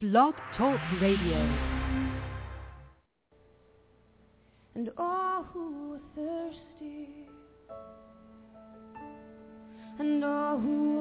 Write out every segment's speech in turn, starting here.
Blog Talk Radio. And all who are thirsty, and all who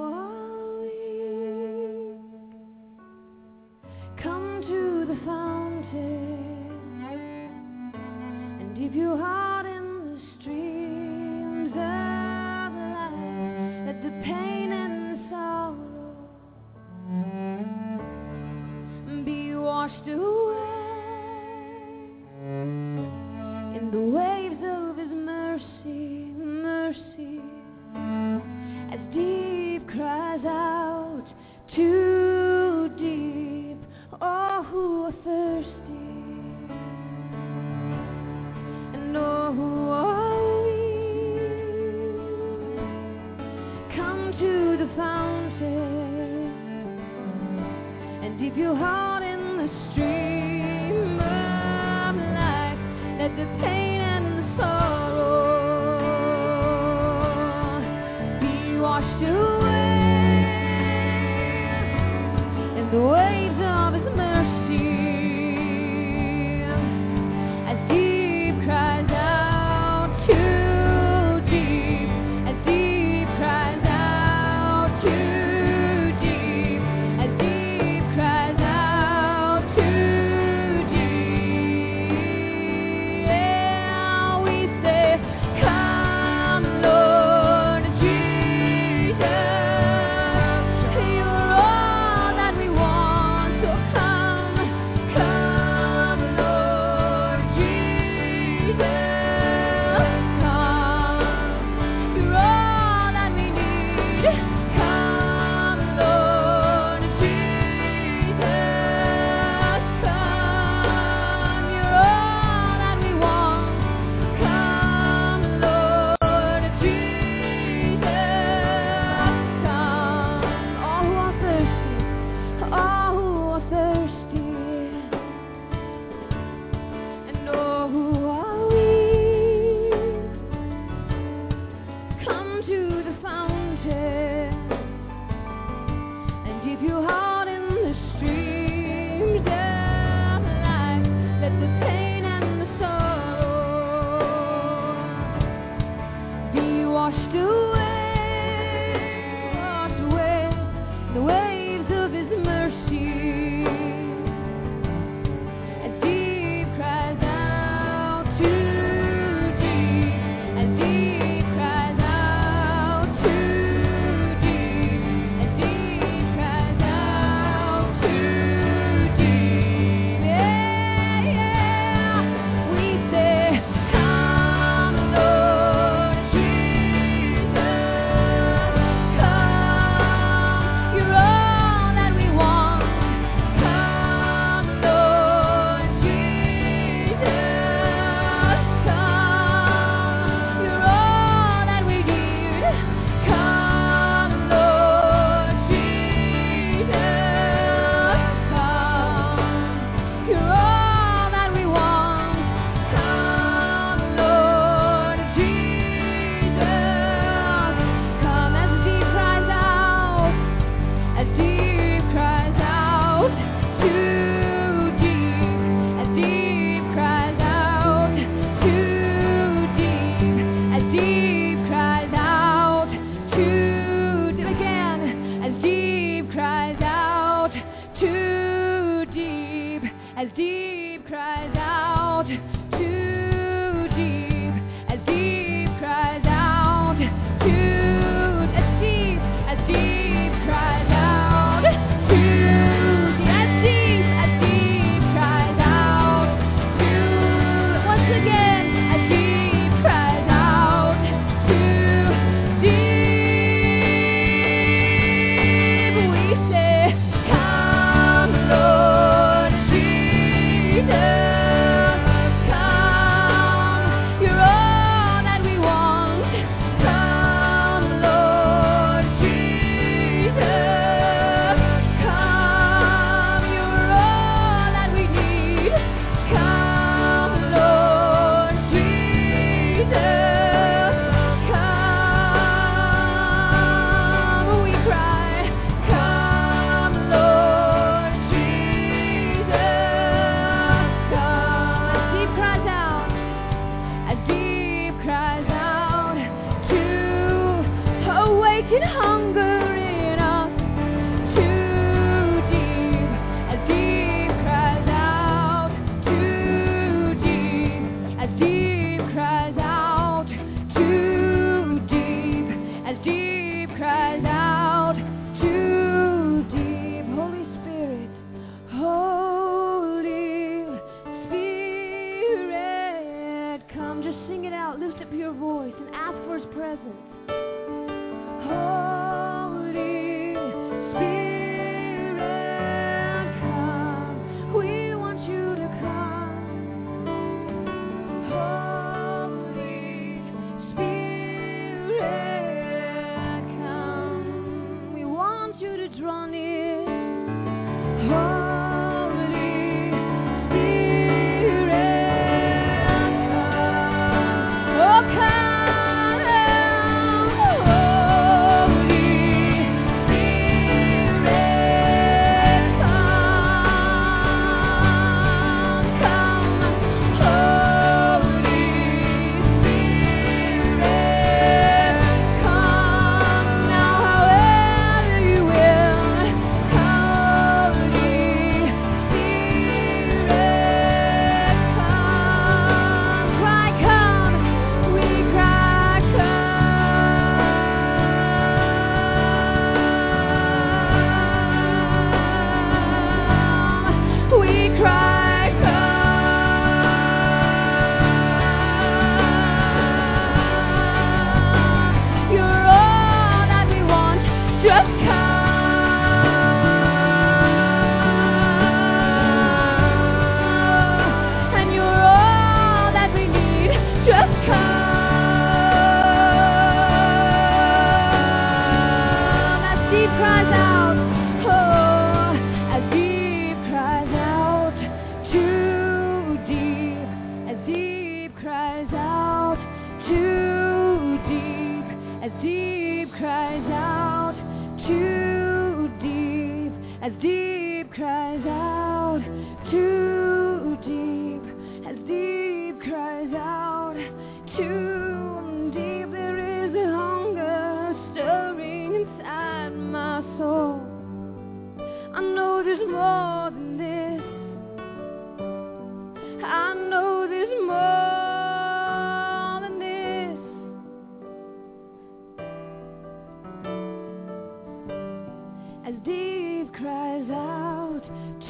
cries out,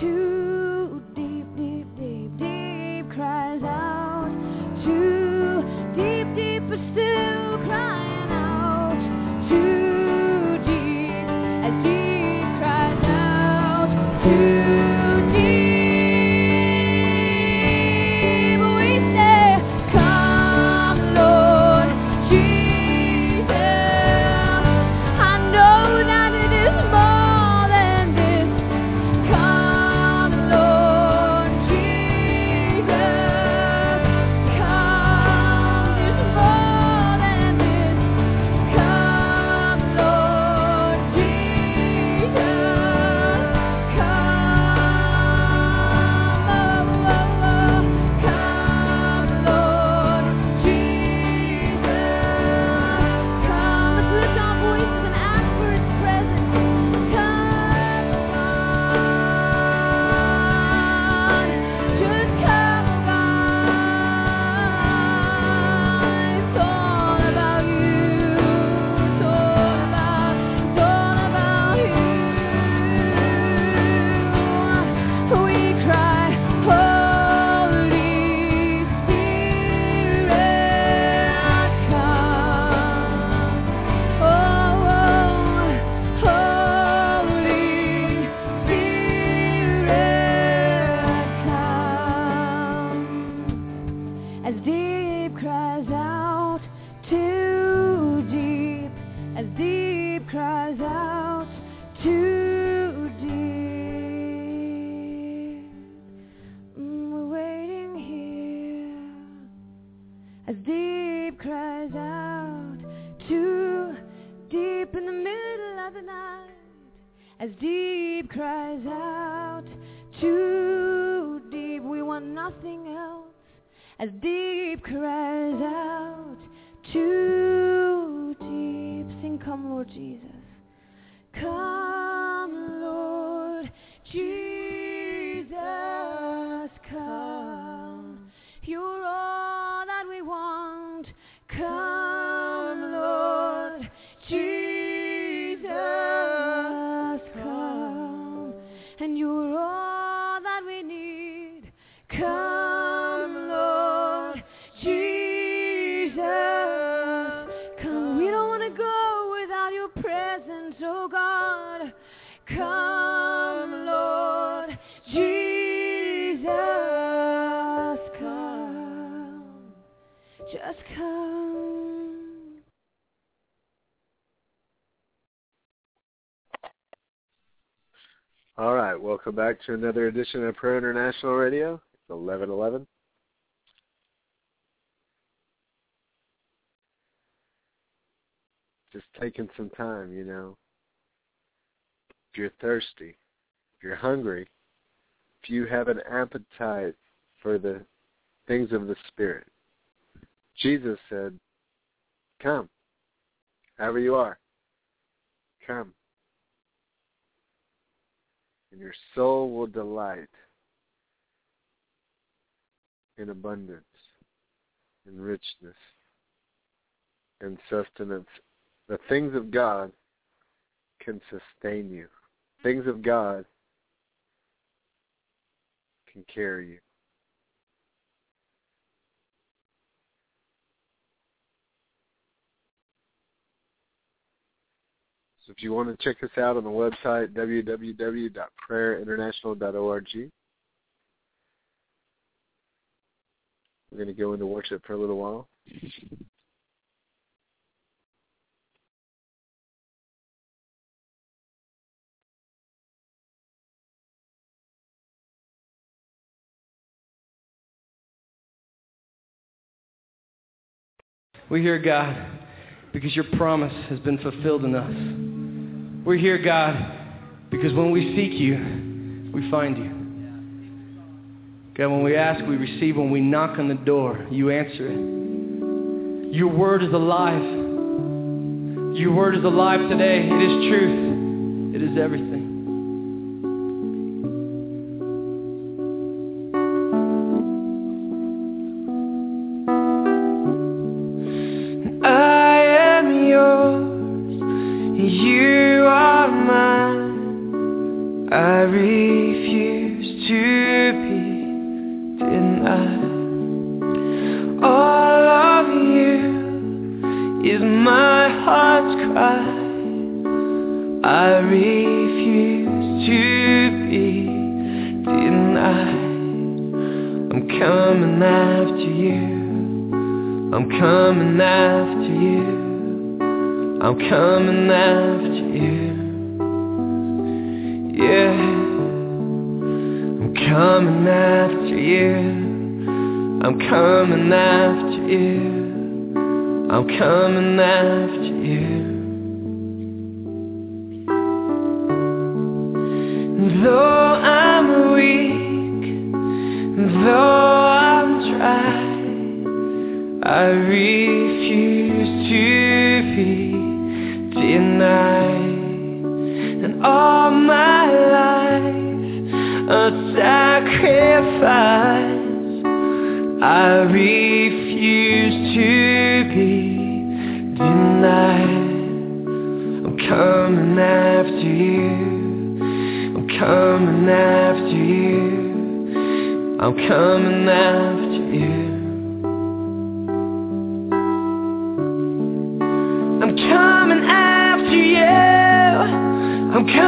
too As deep welcome back to another edition of Prayer International Radio. It's 1111. Just taking some time, you know. If you're thirsty, if you're hungry, if you have an appetite for the things of the Spirit, Jesus said, come, however you are, come your soul will delight in abundance, in richness, and sustenance. The things of God can sustain you. Things of God can carry you. If you want to check us out on the website, www.prayerinternational.org. We're going to go into worship for a little while. We hear God because your promise has been fulfilled in us. We're here, God, because when we seek you, we find you. God, when we ask, we receive. When we knock on the door, you answer it. Your word is alive. Your word is alive today. It is truth. It is everything. I'm counting.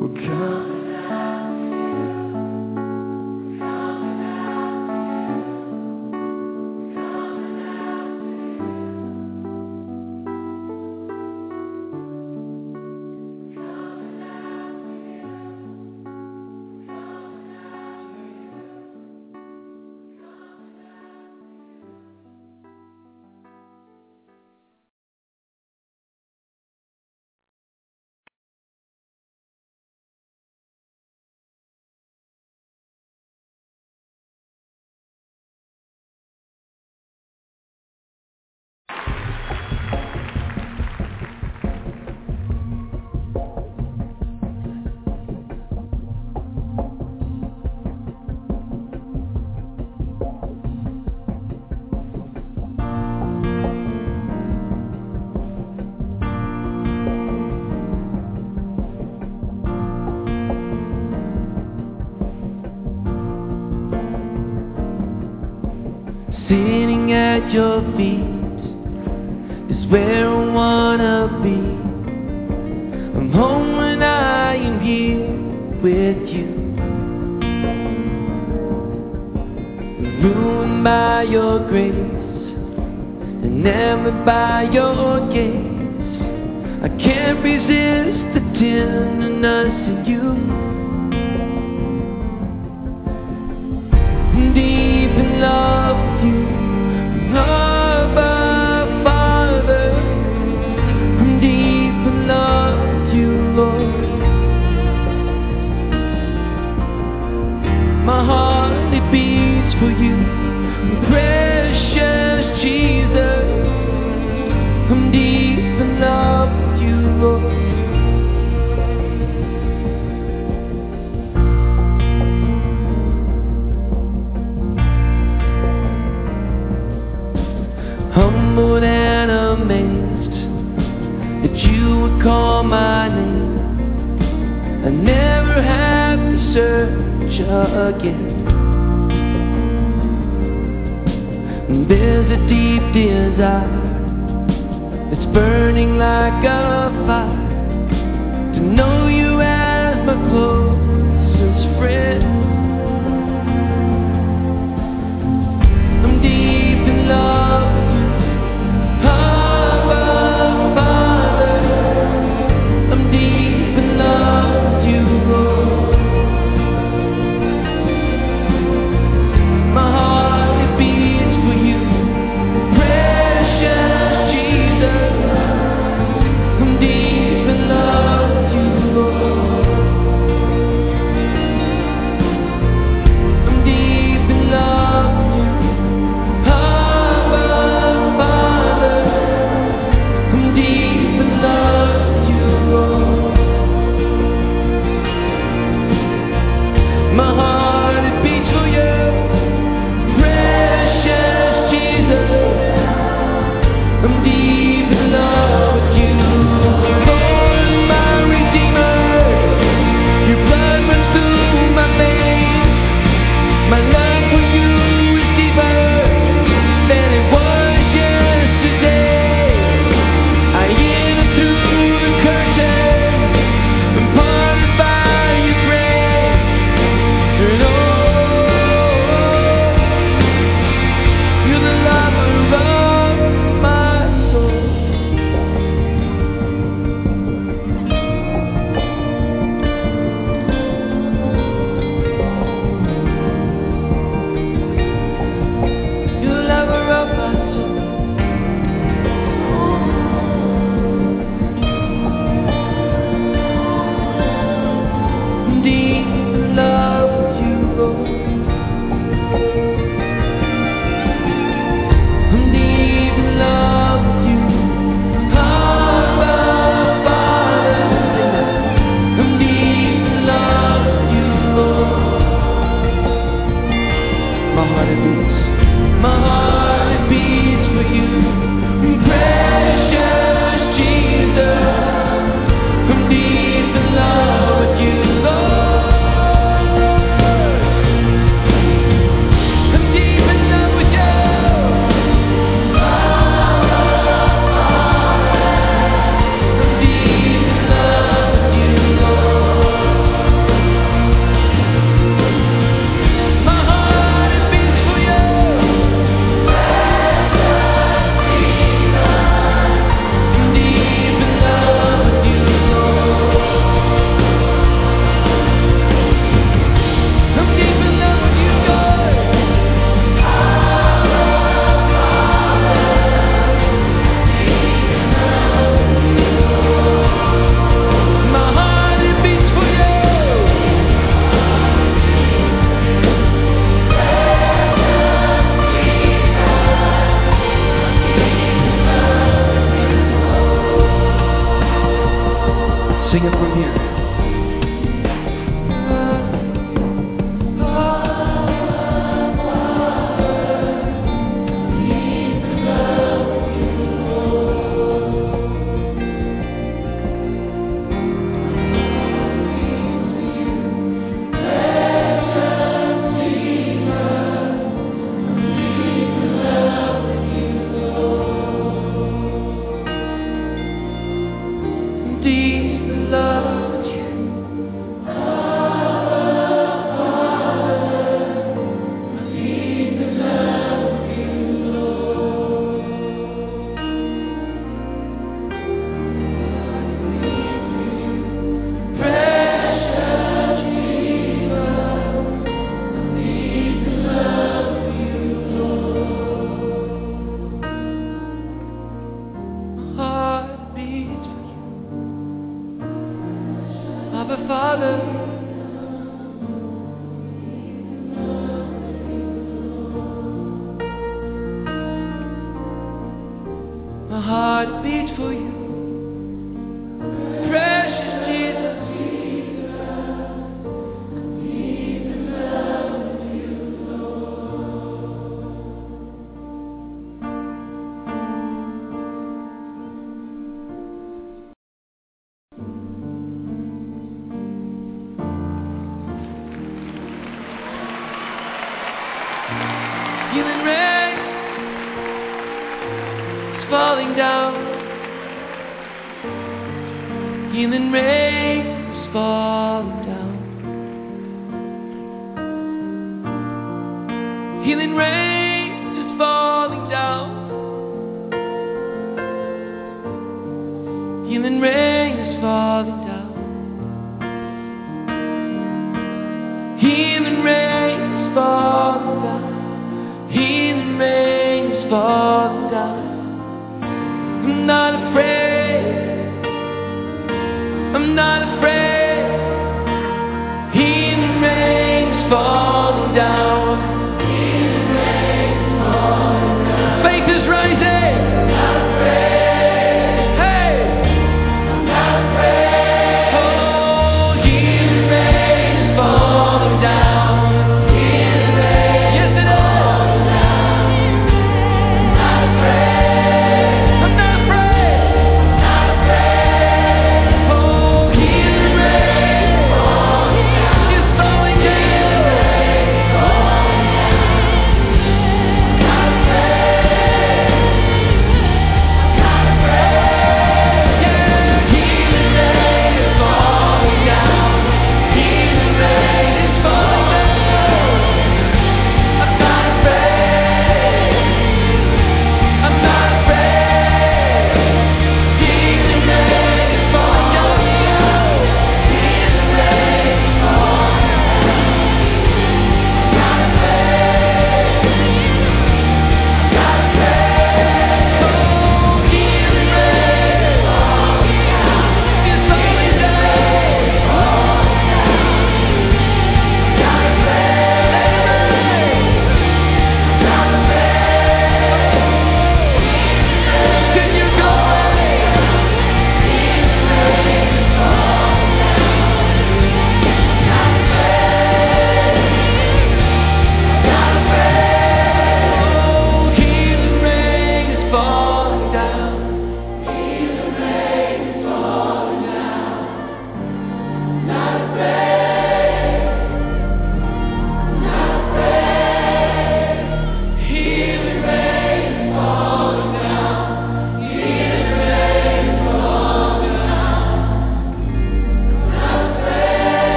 God. at your feet is where I wanna be. I'm home when I am here with you. Ruined by your grace and never by your gaze. I can't resist the tenderness in you.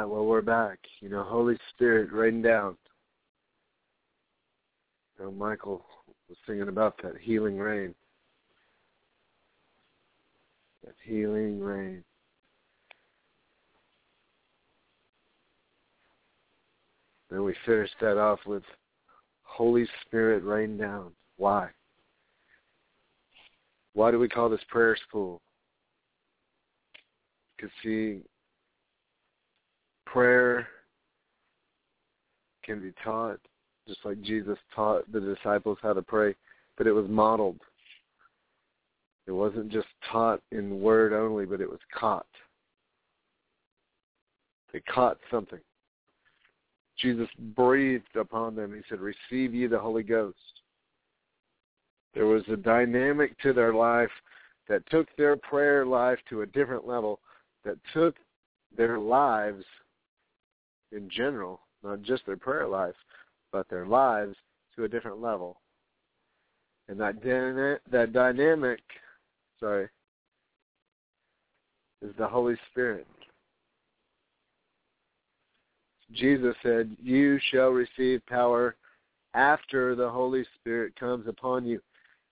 Right, well, we're back. You know, Holy Spirit rain down. You know, Michael was singing about that healing rain. That healing rain. Then we finished that off with Holy Spirit rain down. Why? Why do we call this prayer school? Because see, prayer can be taught, just like Jesus taught the disciples how to pray, but it was modeled. It wasn't just taught in word only, but it was caught. They caught something. Jesus breathed upon them. He said, Receive ye the Holy Ghost. There was a dynamic to their life that took their prayer life to a different level, that took their lives in general, not just their prayer life, but their lives to a different level. And that dyna- that dynamic, sorry, is the Holy Spirit. Jesus said, "You shall receive power after the Holy Spirit comes upon you."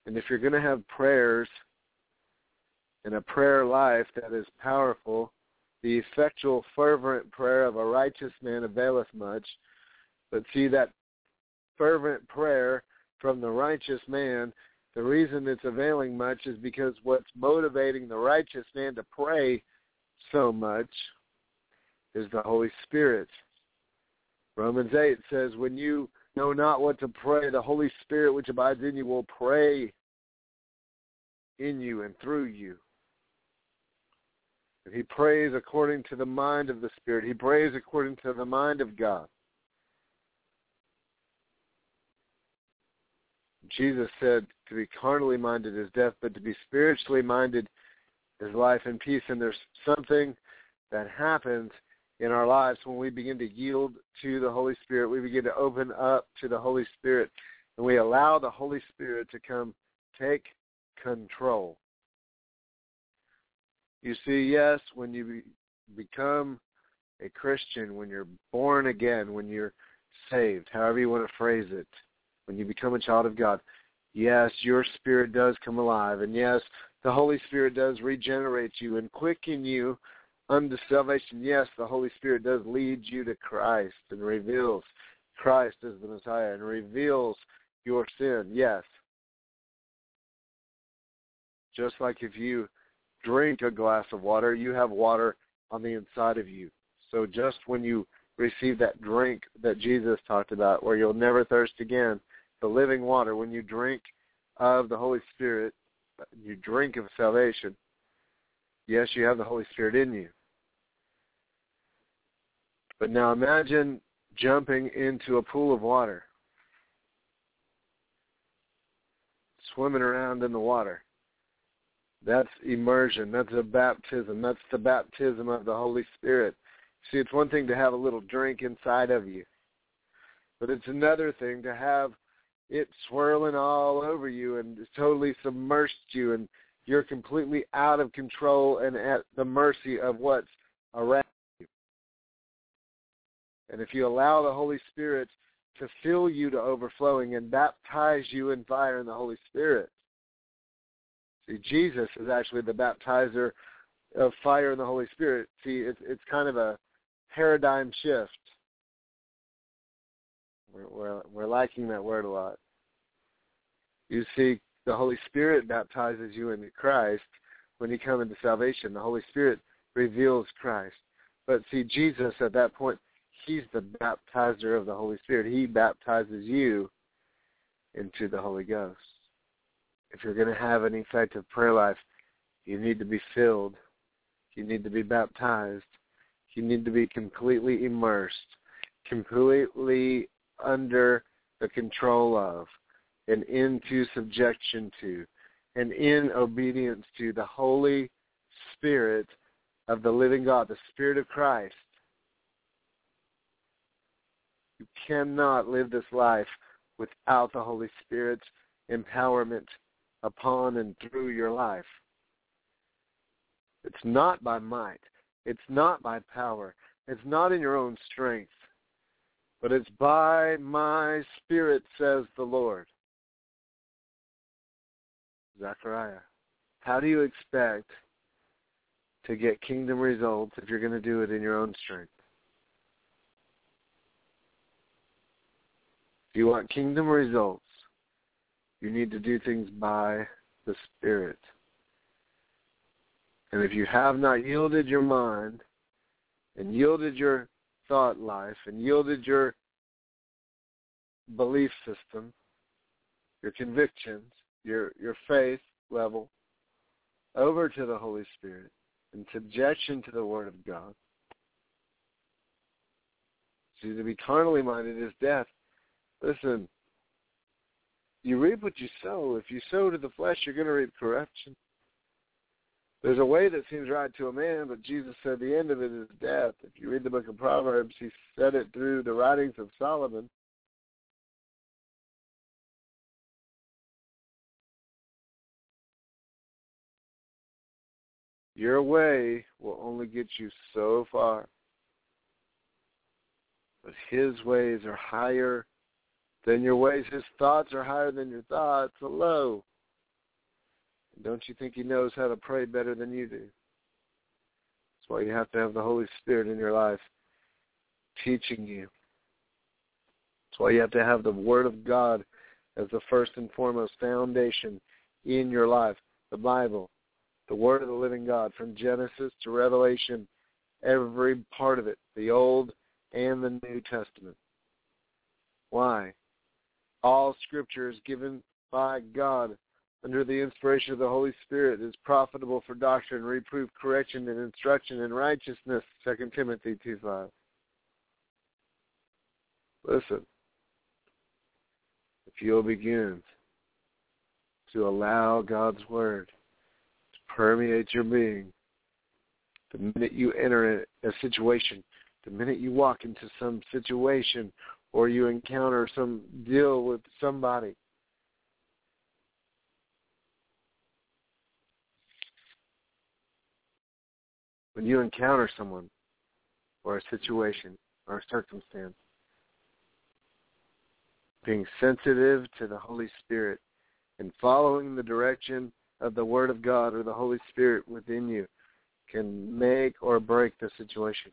And if you're going to have prayers and a prayer life that is powerful, the effectual, fervent prayer of a righteous man availeth much. But see, that fervent prayer from the righteous man, the reason it's availing much is because what's motivating the righteous man to pray so much is the Holy Spirit. Romans 8 says, When you know not what to pray, the Holy Spirit which abides in you will pray in you and through you. He prays according to the mind of the Spirit. He prays according to the mind of God. Jesus said to be carnally minded is death, but to be spiritually minded is life and peace. And there's something that happens in our lives when we begin to yield to the Holy Spirit. We begin to open up to the Holy Spirit, and we allow the Holy Spirit to come take control. You see, yes, when you be, become a Christian, when you're born again, when you're saved, however you want to phrase it, when you become a child of God, yes, your spirit does come alive. And yes, the Holy Spirit does regenerate you and quicken you unto salvation. Yes, the Holy Spirit does lead you to Christ and reveals Christ as the Messiah and reveals your sin. Yes. Just like if you drink a glass of water, you have water on the inside of you. So just when you receive that drink that Jesus talked about, where you'll never thirst again, the living water, when you drink of the Holy Spirit, you drink of salvation, yes, you have the Holy Spirit in you. But now imagine jumping into a pool of water, swimming around in the water. That's immersion. That's a baptism. That's the baptism of the Holy Spirit. See, it's one thing to have a little drink inside of you, but it's another thing to have it swirling all over you and totally submersed you, and you're completely out of control and at the mercy of what's around you. And if you allow the Holy Spirit to fill you to overflowing and baptize you in fire in the Holy Spirit, Jesus is actually the baptizer of fire and the Holy Spirit. See, it's it's kind of a paradigm shift. We're we're, we're lacking that word a lot. You see, the Holy Spirit baptizes you into Christ when you come into salvation. The Holy Spirit reveals Christ. But see, Jesus at that point, he's the baptizer of the Holy Spirit. He baptizes you into the Holy Ghost if you're going to have an effective prayer life, you need to be filled. You need to be baptized. You need to be completely immersed, completely under the control of, and into subjection to, and in obedience to the Holy Spirit of the living God, the Spirit of Christ. You cannot live this life without the Holy Spirit's empowerment upon and through your life. It's not by might. It's not by power. It's not in your own strength, but it's by my spirit, says the Lord. Zechariah. How do you expect to get kingdom results if you're going to do it in your own strength? If you want kingdom results, you need to do things by the Spirit. And if you have not yielded your mind and yielded your thought life and yielded your belief system, your convictions, your your faith level over to the Holy Spirit in subjection to the Word of God. See, to be carnally minded is death. Listen, you reap what you sow. If you sow to the flesh, you're going to reap corruption. There's a way that seems right to a man, but Jesus said the end of it is death. If you read the book of Proverbs, he said it through the writings of Solomon. Your way will only get you so far. But his ways are higher than your ways. His thoughts are higher than your thoughts. Hello. Don't you think he knows how to pray better than you do? That's why you have to have the Holy Spirit in your life teaching you. That's why you have to have the Word of God as the first and foremost foundation in your life. The Bible, the Word of the living God, from Genesis to Revelation, every part of it, the Old and the New Testament. Why? All Scripture is given by God under the inspiration of the Holy Spirit is profitable for doctrine, reproof, correction, and instruction in righteousness, 2 Timothy 2 5. Listen, if you'll begin to allow God's Word to permeate your being, the minute you enter a situation, the minute you walk into some situation or you encounter some deal with somebody, when you encounter someone or a situation or a circumstance, being sensitive to the Holy Spirit and following the direction of the Word of God or the Holy Spirit within you can make or break the situation.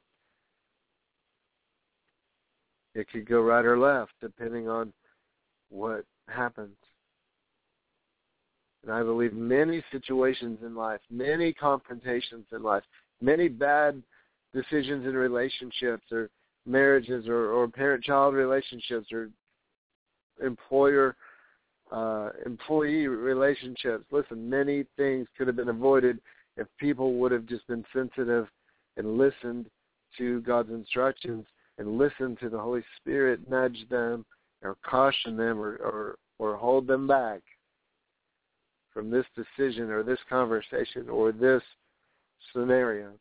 It could go right or left depending on what happens. And I believe many situations in life, many confrontations in life, many bad decisions in relationships or marriages or, or parent-child relationships or employer uh, employee relationships. Listen, many things could have been avoided if people would have just been sensitive and listened to God's instructions and listen to the Holy Spirit nudge them or caution them or, or, or hold them back from this decision or this conversation or this scenario.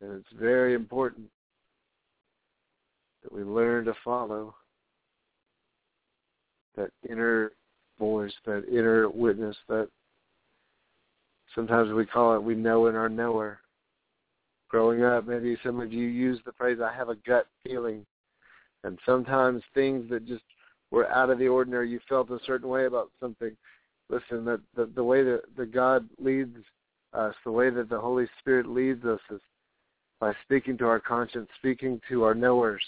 And it's very important that we learn to follow that inner voice, that inner witness, that sometimes we call it we know in our knower. Growing up, maybe some of you use the phrase, I have a gut feeling. And sometimes things that just were out of the ordinary, you felt a certain way about something listen, that the, the way that, that God leads us, the way that the Holy Spirit leads us is by speaking to our conscience, speaking to our knowers.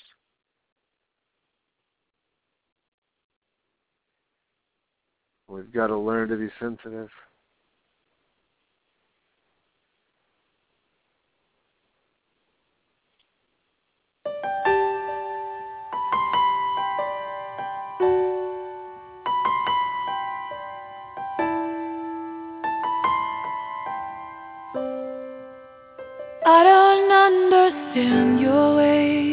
We've got to learn to be sensitive. Understand your ways.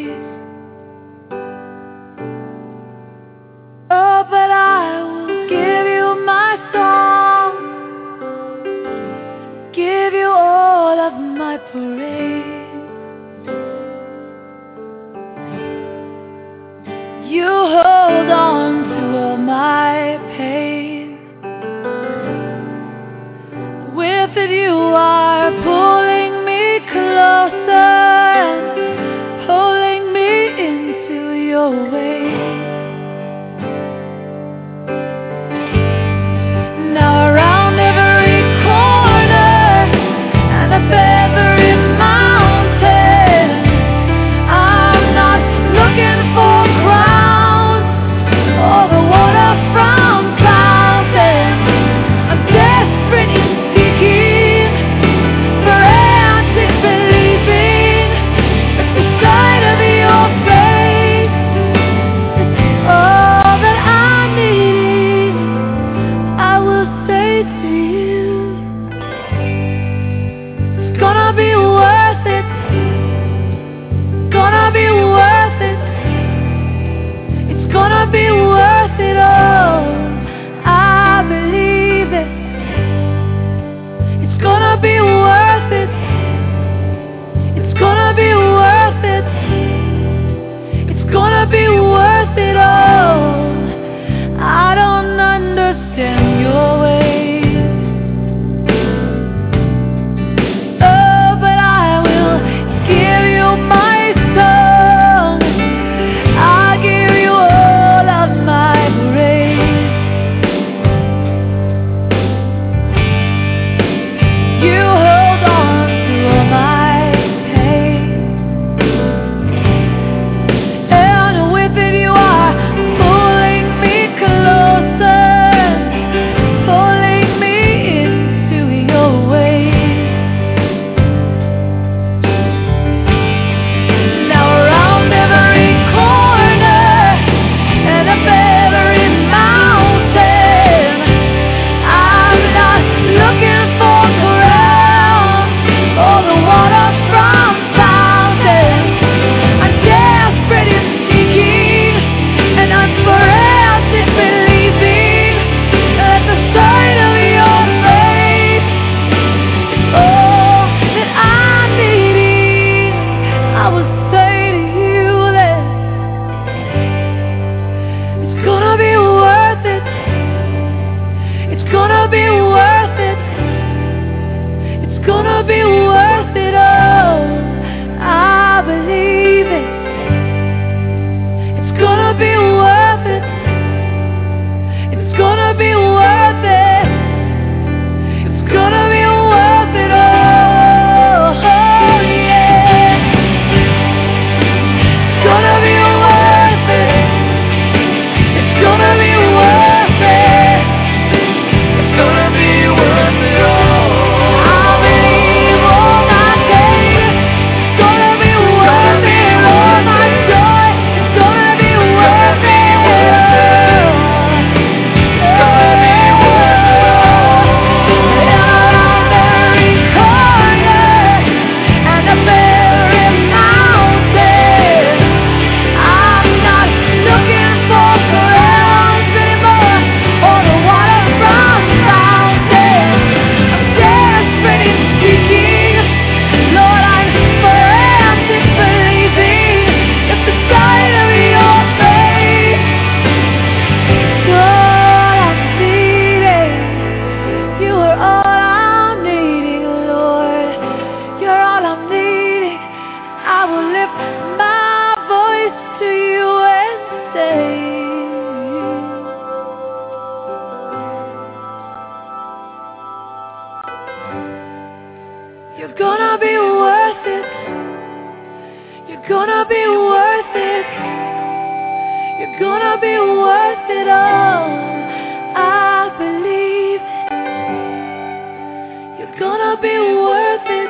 You're gonna be worth it.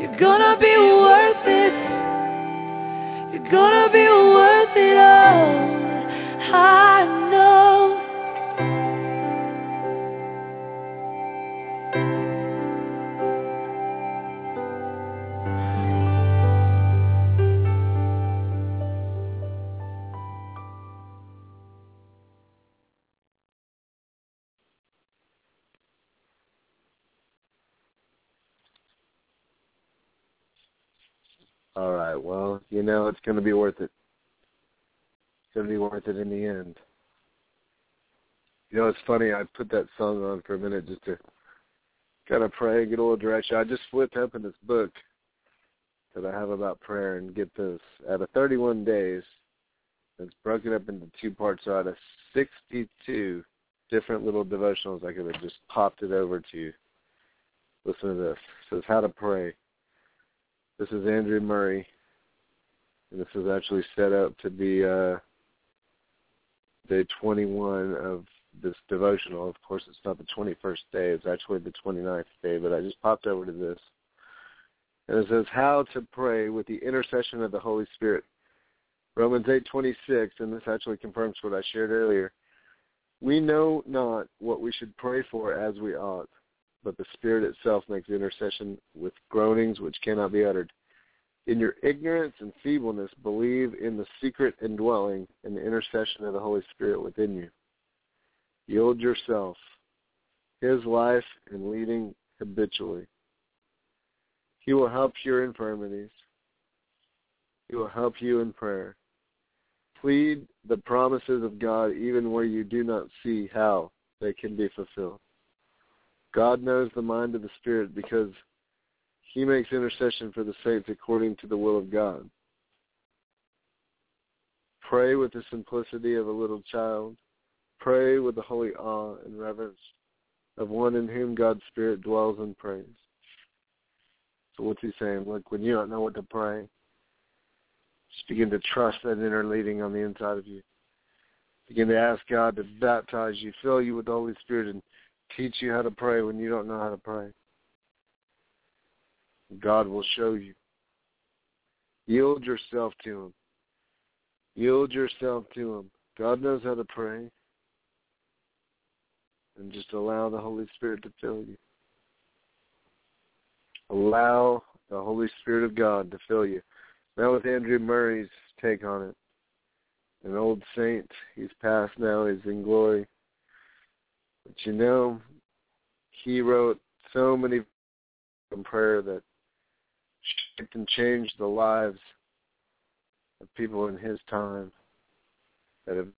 You're gonna be worth it. You're gonna be worth it all. I All right. Well, you know it's going to be worth it. It's going to be worth it in the end. You know, it's funny. I put that song on for a minute just to kind of pray, and get a little direction. I just flipped open this book that I have about prayer and get this. Out of 31 days, it's broken up into two parts. So out of 62 different little devotionals, I could have just popped it over to you. Listen to this. It says how to pray. This is Andrew Murray, and this is actually set up to be uh, day 21 of this devotional. Of course, it's not the 21st day; it's actually the 29th day. But I just popped over to this, and it says how to pray with the intercession of the Holy Spirit. Romans 8:26, and this actually confirms what I shared earlier. We know not what we should pray for as we ought but the Spirit itself makes intercession with groanings which cannot be uttered. In your ignorance and feebleness, believe in the secret indwelling and the intercession of the Holy Spirit within you. Yield yourself, His life and leading habitually. He will help your infirmities. He will help you in prayer. Plead the promises of God even where you do not see how they can be fulfilled. God knows the mind of the Spirit because he makes intercession for the saints according to the will of God. Pray with the simplicity of a little child. Pray with the holy awe and reverence of one in whom God's Spirit dwells and prays. So what's he saying? Look, when you don't know what to pray, just begin to trust that inner leading on the inside of you. Begin to ask God to baptize you, fill you with the Holy Spirit, and teach you how to pray when you don't know how to pray. God will show you. Yield yourself to him. Yield yourself to him. God knows how to pray. And just allow the Holy Spirit to fill you. Allow the Holy Spirit of God to fill you. Now with Andrew Murray's take on it. An old saint. He's passed now. He's in glory. But you know, he wrote so many in prayer that shaped and changed the lives of people in his time that have